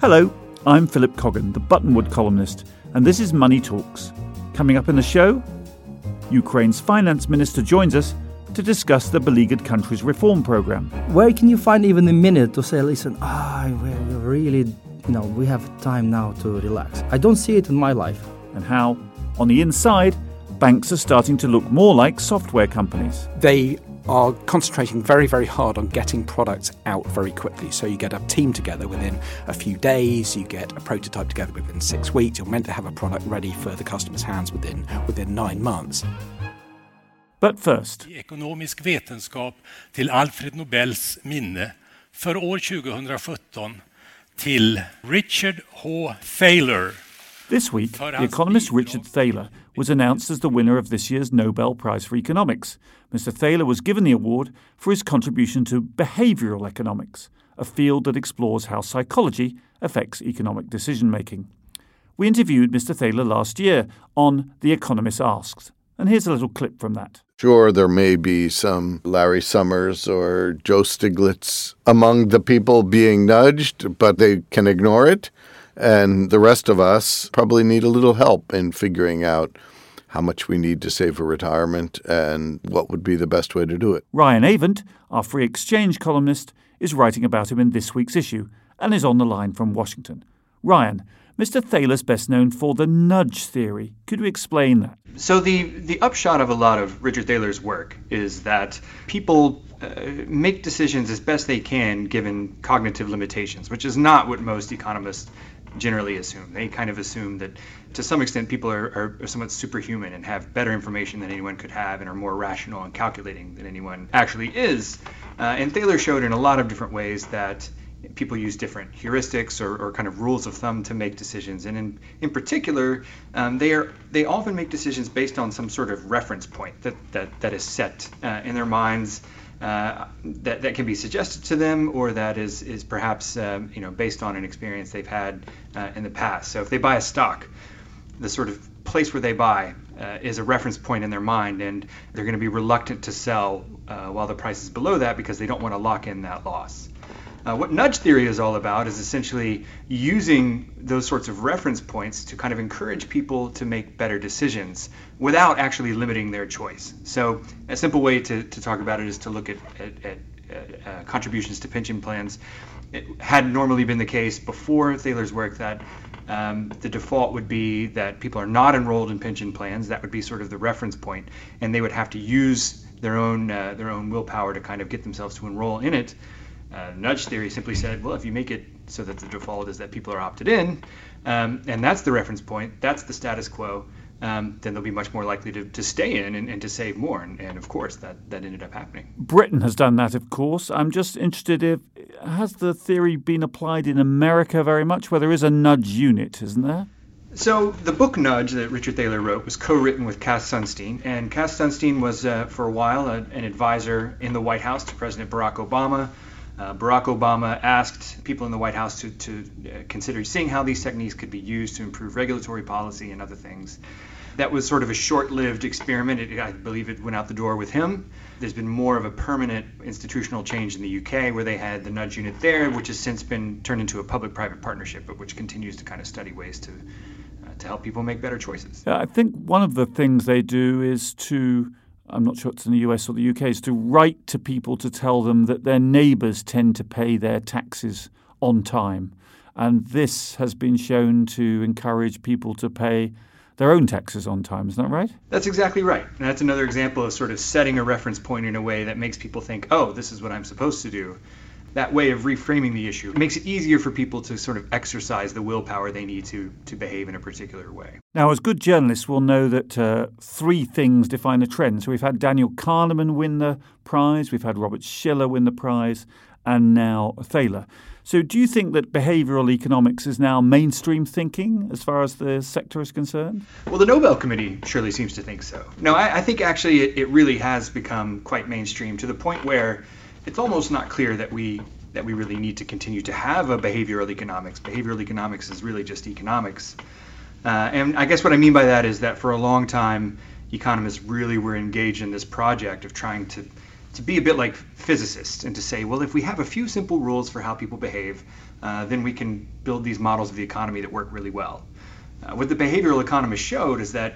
Hello, I'm Philip Coggan, the Buttonwood columnist, and this is Money Talks. Coming up in the show, Ukraine's finance minister joins us to discuss the beleaguered country's reform program. Where can you find even a minute to say, listen, ah, we really, you know, we have time now to relax? I don't see it in my life. And how, on the inside, banks are starting to look more like software companies. They are concentrating very, very hard on getting products out very quickly. So you get a team together within a few days, you get a prototype together within six weeks. You're meant to have a product ready for the customer's hands within within nine months. But first, i ekonomisk vetenskap till Alfred Nobels minne för år 2017 till Richard H. Thaler. This week, the economist Richard Thaler was announced as the winner of this year's Nobel Prize for Economics. Mr. Thaler was given the award for his contribution to behavioral economics, a field that explores how psychology affects economic decision making. We interviewed Mr. Thaler last year on The Economist Asks, and here's a little clip from that. Sure, there may be some Larry Summers or Joe Stiglitz among the people being nudged, but they can ignore it. And the rest of us probably need a little help in figuring out how much we need to save for retirement and what would be the best way to do it. Ryan Avent, our free exchange columnist, is writing about him in this week's issue and is on the line from Washington. Ryan, Mr. Thaler's best known for the nudge theory. Could you explain that? So the the upshot of a lot of Richard Thaler's work is that people uh, make decisions as best they can given cognitive limitations, which is not what most economists generally assume. They kind of assume that to some extent people are, are, somewhat superhuman and have better information than anyone could have and are more rational and calculating than anyone actually is. Uh, and Thaler showed in a lot of different ways that people use different heuristics or, or, kind of rules of thumb to make decisions. And in, in particular, um, they are they often make decisions based on some sort of reference point that, that, that is set uh, in their minds uh, that, that can be suggested to them or that is, is perhaps um, you know, based on an experience they've had uh, in the past. So if they buy a stock, the sort of place where they buy uh, is a reference point in their mind, and they're going to be reluctant to sell uh, while the price is below that because they don't want to lock in that loss. Uh, what nudge theory is all about is essentially using those sorts of reference points to kind of encourage people to make better decisions without actually limiting their choice. So, a simple way to, to talk about it is to look at, at, at uh, contributions to pension plans. It had normally been the case before Thaler's work that um, the default would be that people are not enrolled in pension plans. That would be sort of the reference point, and they would have to use their own uh, their own willpower to kind of get themselves to enroll in it. Uh, nudge theory simply said, well, if you make it so that the default is that people are opted in, um, and that's the reference point, that's the status quo, um, then they'll be much more likely to, to stay in and, and to save more. And, and, of course, that, that ended up happening. Britain has done that, of course. I'm just interested if has the theory been applied in America very much, where there is a nudge unit, isn't there? So the book Nudge that Richard Thaler wrote was co-written with Cass Sunstein, and Cass Sunstein was uh, for a while a, an advisor in the White House to President Barack Obama. Uh, Barack Obama asked people in the White House to, to uh, consider seeing how these techniques could be used to improve regulatory policy and other things. That was sort of a short lived experiment. It, I believe it went out the door with him. There's been more of a permanent institutional change in the UK where they had the nudge unit there, which has since been turned into a public private partnership, but which continues to kind of study ways to, uh, to help people make better choices. I think one of the things they do is to I'm not sure it's in the US or the UK, is to write to people to tell them that their neighbours tend to pay their taxes on time. And this has been shown to encourage people to pay their own taxes on time. Isn't that right? That's exactly right. And that's another example of sort of setting a reference point in a way that makes people think, oh, this is what I'm supposed to do. That way of reframing the issue makes it easier for people to sort of exercise the willpower they need to to behave in a particular way. Now, as good journalists, we'll know that uh, three things define a trend. So we've had Daniel Kahneman win the prize, we've had Robert Shiller win the prize, and now Thaler. So, do you think that behavioral economics is now mainstream thinking as far as the sector is concerned? Well, the Nobel Committee surely seems to think so. No, I, I think actually it, it really has become quite mainstream to the point where it's almost not clear that we that we really need to continue to have a behavioral economics. Behavioral economics is really just economics. Uh, and I guess what I mean by that is that for a long time, economists really were engaged in this project of trying to to be a bit like physicists and to say, well, if we have a few simple rules for how people behave, uh, then we can build these models of the economy that work really well. Uh, what the behavioral economists showed is that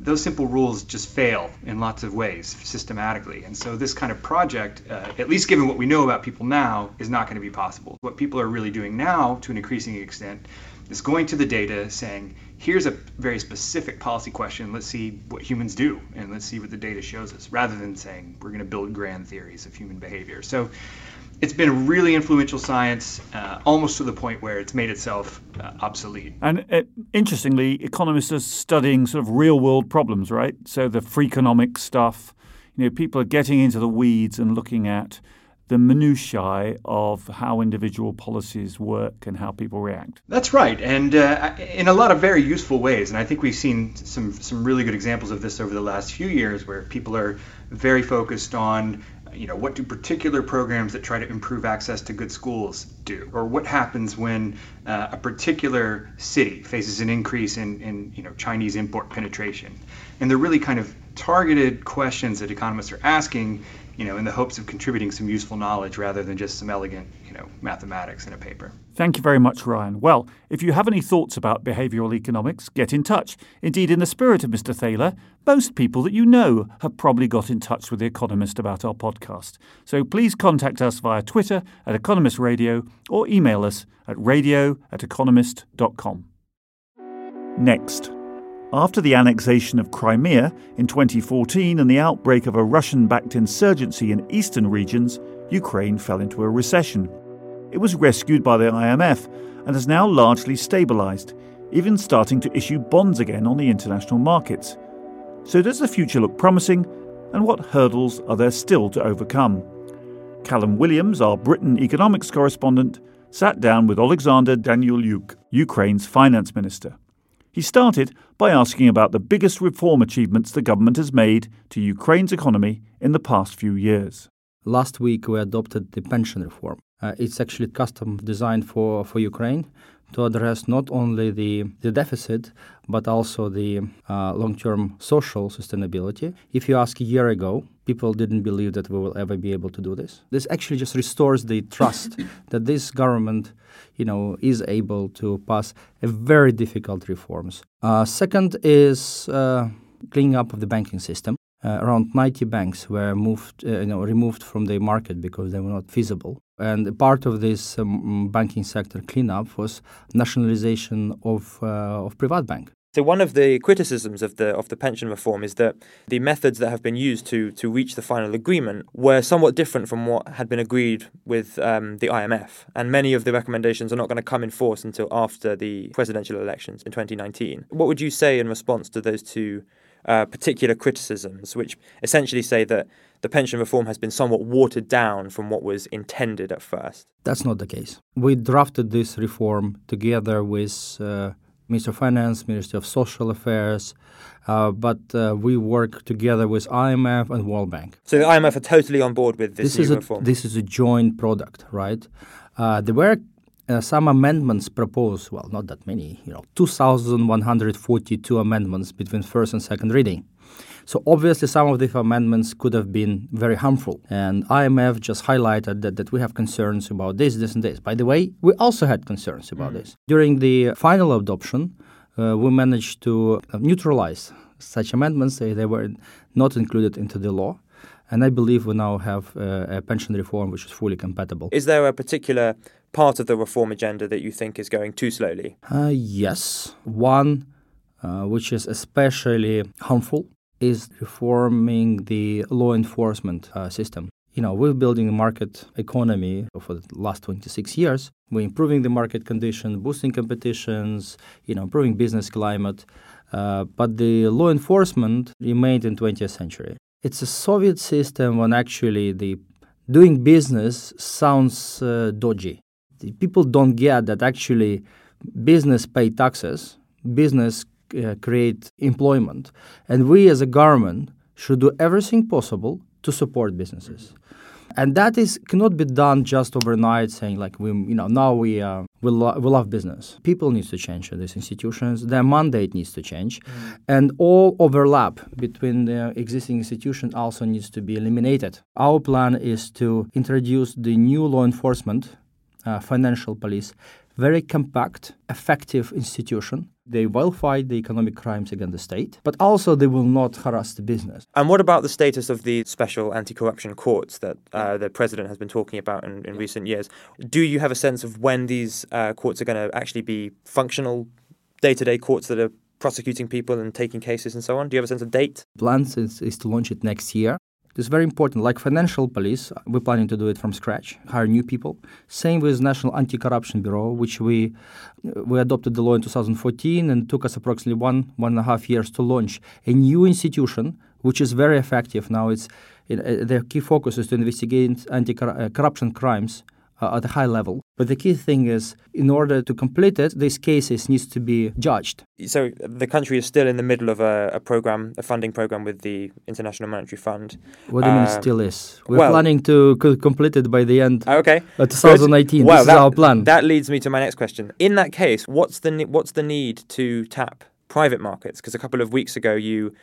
those simple rules just fail in lots of ways systematically. And so this kind of project, uh, at least given what we know about people now, is not going to be possible. What people are really doing now, to an increasing extent, is going to the data saying, here's a very specific policy question. Let's see what humans do and let's see what the data shows us, rather than saying we're going to build grand theories of human behavior. So it's been a really influential science, uh, almost to the point where it's made itself uh, obsolete. And uh, interestingly, economists are studying sort of real world problems, right? So the Freakonomics stuff, you know, people are getting into the weeds and looking at the minutiae of how individual policies work and how people react. That's right, and uh, in a lot of very useful ways. And I think we've seen some some really good examples of this over the last few years, where people are very focused on. You know, what do particular programs that try to improve access to good schools do? Or what happens when uh, a particular city faces an increase in, in you know, Chinese import penetration? And they're really kind of targeted questions that economists are asking you know, in the hopes of contributing some useful knowledge rather than just some elegant, you know, mathematics in a paper. Thank you very much, Ryan. Well, if you have any thoughts about behavioural economics, get in touch. Indeed, in the spirit of Mr. Thaler, most people that you know have probably got in touch with The Economist about our podcast. So please contact us via Twitter at Economist Radio or email us at radio at economist.com. Next. After the annexation of Crimea in 2014 and the outbreak of a Russian backed insurgency in eastern regions, Ukraine fell into a recession. It was rescued by the IMF and has now largely stabilised, even starting to issue bonds again on the international markets. So, does the future look promising, and what hurdles are there still to overcome? Callum Williams, our Britain economics correspondent, sat down with Alexander Danylyuk, Ukraine's finance minister. He started by asking about the biggest reform achievements the government has made to Ukraine's economy in the past few years. Last week, we adopted the pension reform. Uh, it's actually custom designed for, for Ukraine to address not only the, the deficit, but also the uh, long term social sustainability. If you ask a year ago, people didn't believe that we will ever be able to do this. This actually just restores the trust that this government you know, is able to pass a very difficult reforms. Uh, second is uh, cleaning up of the banking system. Uh, around 90 banks were moved, uh, you know, removed from the market because they were not feasible. And part of this um, banking sector cleanup was nationalization of uh, of PrivatBank. So one of the criticisms of the of the pension reform is that the methods that have been used to to reach the final agreement were somewhat different from what had been agreed with um, the IMF, and many of the recommendations are not going to come in force until after the presidential elections in 2019. What would you say in response to those two uh, particular criticisms, which essentially say that the pension reform has been somewhat watered down from what was intended at first? That's not the case. We drafted this reform together with. Uh, Minister of Finance, Ministry of Social Affairs, uh, but uh, we work together with IMF and World Bank. So the IMF are totally on board with this, this is reform. A, this is a joint product, right? Uh, there were uh, some amendments proposed. Well, not that many. You know, 2,142 amendments between first and second reading. So obviously, some of these amendments could have been very harmful. And IMF just highlighted that, that we have concerns about this, this, and this. By the way, we also had concerns about mm. this. During the final adoption, uh, we managed to uh, neutralize such amendments. They, they were not included into the law. And I believe we now have uh, a pension reform which is fully compatible. Is there a particular part of the reform agenda that you think is going too slowly? Uh, yes. One, uh, which is especially harmful, is reforming the law enforcement uh, system. you know, we're building a market economy for the last 26 years. We're improving the market condition, boosting competitions, you know, improving business climate. Uh, but the law enforcement remained in 20th century. It's a Soviet system when actually the doing business sounds uh, dodgy. People don't get that actually business pay taxes, business uh, create employment, and we as a government should do everything possible to support businesses. And that is cannot be done just overnight saying like we you know now we uh, we, lo- we love business. People need to change in these institutions. Their mandate needs to change. Mm. and all overlap between the existing institutions also needs to be eliminated. Our plan is to introduce the new law enforcement uh, financial police very compact effective institution they will fight the economic crimes against the state, but also they will not harass the business. And what about the status of the special anti corruption courts that uh, the president has been talking about in, in, recent years? Do you have a sense of when these uh, courts are going to actually be functional, day to day courts that are prosecuting people and taking cases and so on? Do you have a sense of date? Plans is, is to launch it next year. It's very important. Like financial police, we're planning to do it from scratch, hire new people. Same with National Anti-Corruption Bureau, which we we adopted the law in 2014 and took us approximately one one and a half years to launch a new institution, which is very effective. Now it's it, uh, their key focus is to investigate anti-corruption crimes uh, at a high level. But the key thing is, in order to complete it, these cases needs to be judged. So the country is still in the middle of a, a program, a funding program with the International Monetary Fund. What do you mean still is? We're well, planning to complete it by the end. Okay. Of 2018. Well, this that, is our plan. That leads me to my next question. In that case, what's the what's the need to tap private markets? Because a couple of weeks ago, you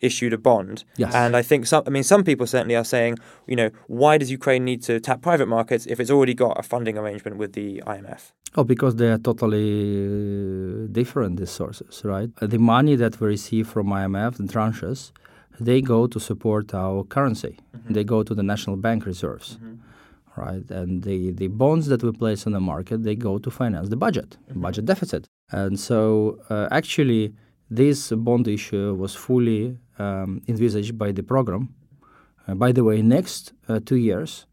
issued a bond. Yes. And I think some, I mean, some people certainly are saying, you know, why does Ukraine need to tap private markets if it's already got a funding arrangement with the IMF? Oh, because they are totally different, these sources, right? The money that we receive from IMF, the tranches, they go to support our currency. Mm-hmm. They go to the national bank reserves. Mm-hmm right? And the, the bonds that we place on the market, they go to finance the budget, mm-hmm. budget deficit. And so uh, actually, this bond issue was fully um, envisaged by the program. Uh, by the way, next uh, two years,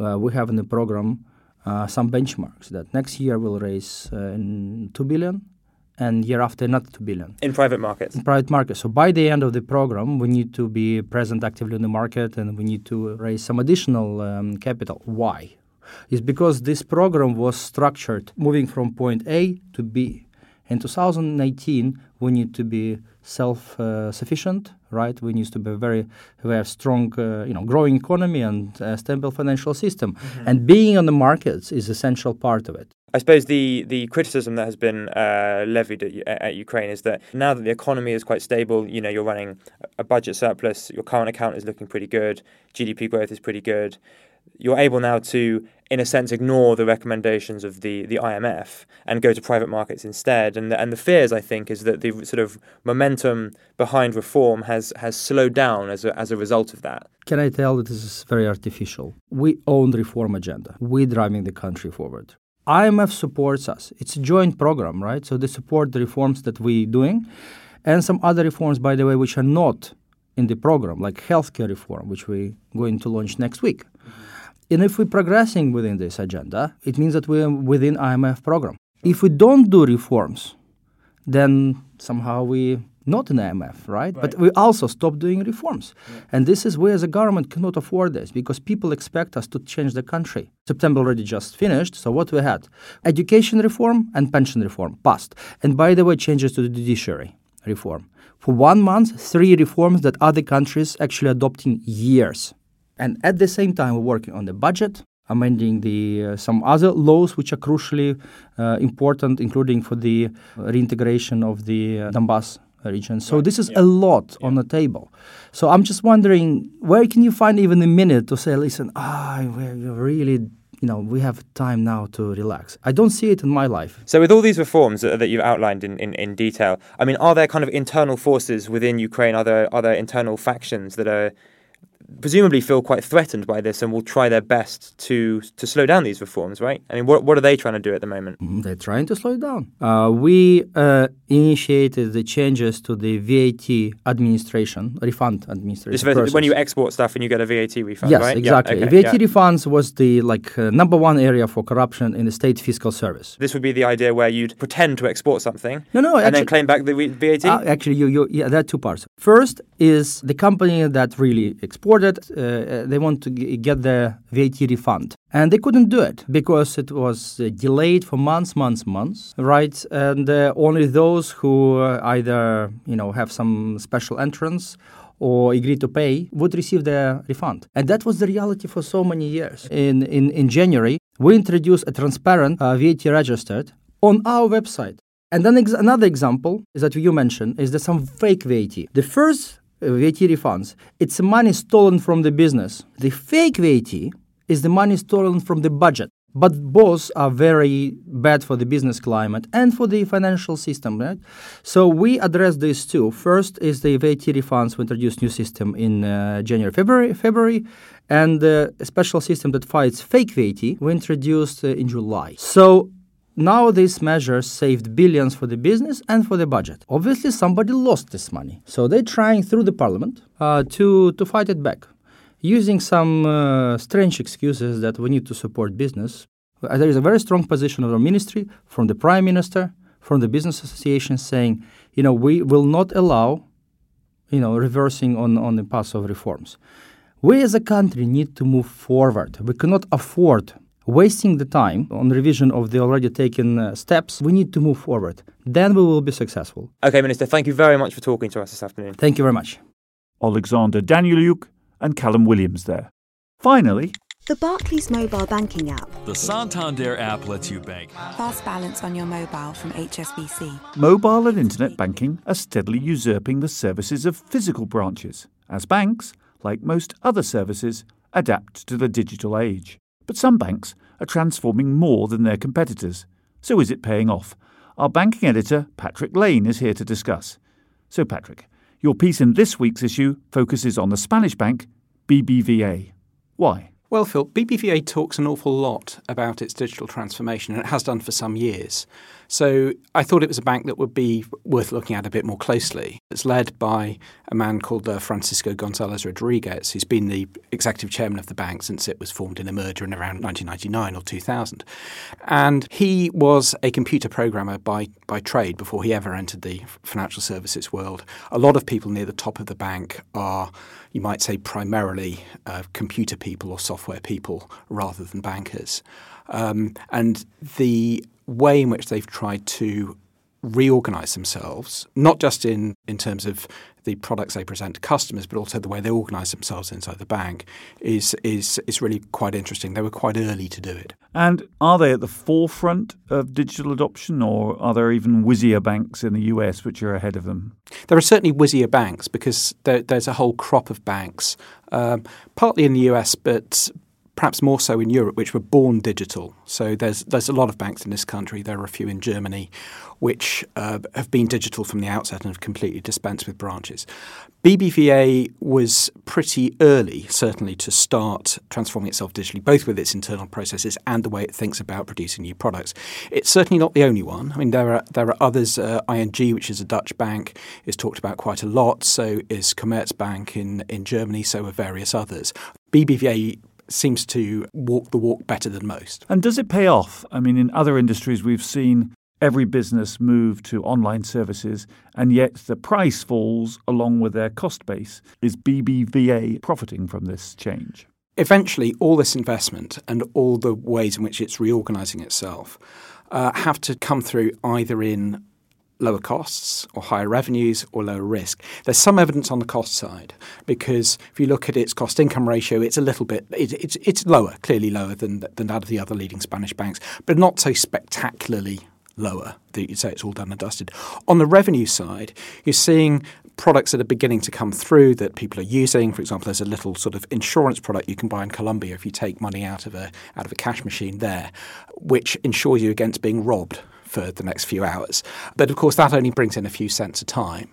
uh, we have in the program uh, some benchmarks that next year we'll raise uh, 2 billion and year after another 2 billion. In private markets? In private markets. So by the end of the program, we need to be present actively in the market and we need to raise some additional um, capital. Why? It's because this program was structured moving from point A to B. In 2019, we need to be self-sufficient, uh, right? We need to be very, very strong, uh, you know, growing economy and uh, stable financial system. Mm-hmm. And being on the markets is essential part of it. I suppose the, the criticism that has been uh, levied at, at, Ukraine is that now that the economy is quite stable, you know, you're running a budget surplus, your current account is looking pretty good, GDP growth is pretty good you're able now to, in a sense, ignore the recommendations of the, the IMF and go to private markets instead. And the, and the fears, I think, is that the sort of momentum behind reform has, has slowed down as a, as a result of that. Can I tell that this is very artificial? We own the reform agenda. We're driving the country forward. IMF supports us. It's a joint program, right? So they support the reforms that we're doing and some other reforms, by the way, which are not in the program, like healthcare reform, which we're going to launch next week. Mm-hmm. And if we're progressing within this agenda, it means that we're within IMF program. If we don't do reforms, then somehow we're not in IMF, right? right? But we also stop doing reforms. Yeah. And this is where the government cannot afford this because people expect us to change the country. September already just finished, so what we had? Education reform and pension reform passed. And by the way, changes to the judiciary reform. For one month, three reforms that other countries actually adopting years. And at the same time, we're working on the budget, amending the uh, some other laws which are crucially uh, important, including for the reintegration of the uh, Donbass region. So right. this is yeah. a lot yeah. on the table. So I'm just wondering, where can you find even a minute to say, listen, ah, we're really you know, we have time now to relax. I don't see it in my life. So, with all these reforms that, that you've outlined in, in, in, detail, I mean, are there kind of internal forces within Ukraine? Are there, are there internal factions that are presumably feel quite threatened by this and will try their best to to slow down these reforms, right? I mean, what what are they trying to do at the moment? Mm, they're trying to slow it down. Uh, we uh, initiated the changes to the VAT administration, refund administration. when you export stuff and you get a VAT refund, yes, right? exactly. Yeah, okay, VAT yeah. refunds was the like uh, number one area for corruption in the state fiscal service. This would be the idea where you'd pretend to export something, no, no, and actually, then claim back the VAT. Uh, actually, you, you, yeah, there are two parts. First is the company that really exported; uh, they want to g- get their VAT refund, and they couldn't do it because it was uh, delayed for months, months, months, right? And uh, only those who uh, either you know have some special entrance or agree to pay would receive their refund. And that was the reality for so many years. In, in, in January, we introduced a transparent uh, VAT registered on our website. And then ex- another example is that you mentioned is that some fake VAT. The first uh, VAT refunds, it's money stolen from the business. The fake VAT is the money stolen from the budget. But both are very bad for the business climate and for the financial system, right? So we address these two. First is the VAT refunds. We introduced new system in uh, January, February, February, and uh, a special system that fights fake VAT we introduced uh, in July. So now these measures saved billions for the business and for the budget. Obviously, somebody lost this money, so they're trying through the parliament uh, to to fight it back using some uh, strange excuses that we need to support business. Uh, there is a very strong position of our ministry, from the prime minister, from the business association, saying, you know, we will not allow, you know, reversing on, on the path of reforms. We as a country need to move forward. We cannot afford wasting the time on revision of the already taken uh, steps. We need to move forward. Then we will be successful. Okay, Minister, thank you very much for talking to us this afternoon. Thank you very much. Alexander Danylyuk and Callum Williams there. Finally, The Barclays mobile banking app. The Santander app lets you bank. Fast balance on your mobile from HSBC. mobile and internet banking are steadily usurping the services of physical branches, as banks, like most other services, adapt to the digital age. But some banks are transforming more than their competitors. So is it paying off? Our banking editor, Patrick Lane, is here to discuss. So, Patrick, your piece in this week's issue focuses on the Spanish bank, BBVA. Why? Well, Phil, BBVA talks an awful lot about its digital transformation, and it has done for some years. So I thought it was a bank that would be worth looking at a bit more closely. It's led by a man called uh, Francisco Gonzalez Rodriguez, who's been the executive chairman of the bank since it was formed in a merger in around 1999 or 2000. And he was a computer programmer by, by trade before he ever entered the financial services world. A lot of people near the top of the bank are, you might say, primarily uh, computer people or software people rather than bankers. Um, and the way in which they've tried to reorganize themselves, not just in, in terms of the products they present to customers, but also the way they organize themselves inside the bank, is, is, is really quite interesting. They were quite early to do it. And are they at the forefront of digital adoption, or are there even whizzier banks in the US which are ahead of them? There are certainly whizzier banks because there, there's a whole crop of banks, um, partly in the US, but perhaps more so in Europe, which were born digital. So there's there's a lot of banks in this country. There are a few in Germany, which uh, have been digital from the outset and have completely dispensed with branches. BBVA was pretty early, certainly, to start transforming itself digitally, both with its internal processes and the way it thinks about producing new products. It's certainly not the only one. I mean, there are there are others. Uh, ING, which is a Dutch bank, is talked about quite a lot. So is Commerzbank in in Germany. So are various others. BBVA seems to walk the walk better than most. And does it pay off? I mean, in other industries, we've seen every business move to online services, and yet the price falls along with their cost base. Is BBVA profiting from this change? Eventually, all this investment and all the ways in which it's reorganizing itself uh, have to come through either in lower costs or higher revenues or lower risk. There's some evidence on the cost side because if you look at its cost income ratio, it's a little bit it, it's it's lower, clearly lower than than that of the other leading Spanish banks, but not so spectacularly lower that you'd say it's all done and dusted. On the revenue side, you're seeing products that are beginning to come through that people are using. For example, there's a little sort of insurance product you can buy in Colombia if you take money out of a out of a cash machine there, which insures you against being robbed for the next few hours. But of course, that only brings in a few cents a time.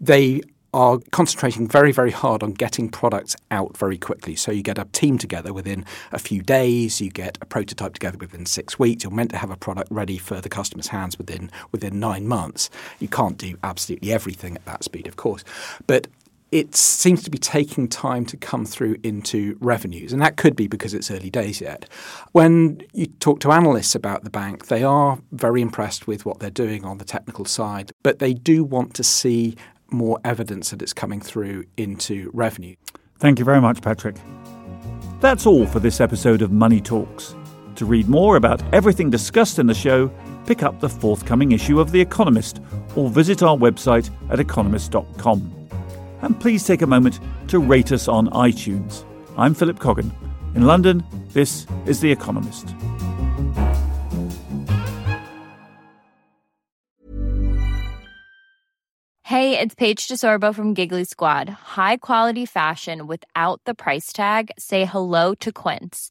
They are concentrating very, very hard on getting products out very quickly. So you get a team together within a few days, you get a prototype together within six weeks. You're meant to have a product ready for the customer's hands within within nine months. You can't do absolutely everything at that speed, of course, but it seems to be taking time to come through into revenues. And that could be because it's early days yet. When you talk to analysts about the bank, they are very impressed with what they're doing on the technical side, but they do want to see more evidence that it's coming through into revenue. Thank you very much, Patrick. That's all for this episode of Money Talks. To read more about everything discussed in the show, pick up the forthcoming issue of The Economist or visit our website at economist.com and please take a moment to rate us on iTunes. I'm Philip Coggan. In London, this is The Economist. Hey, it's Paige DeSorbo from Giggly Squad. High quality fashion without the price tag? Say hello to Quince.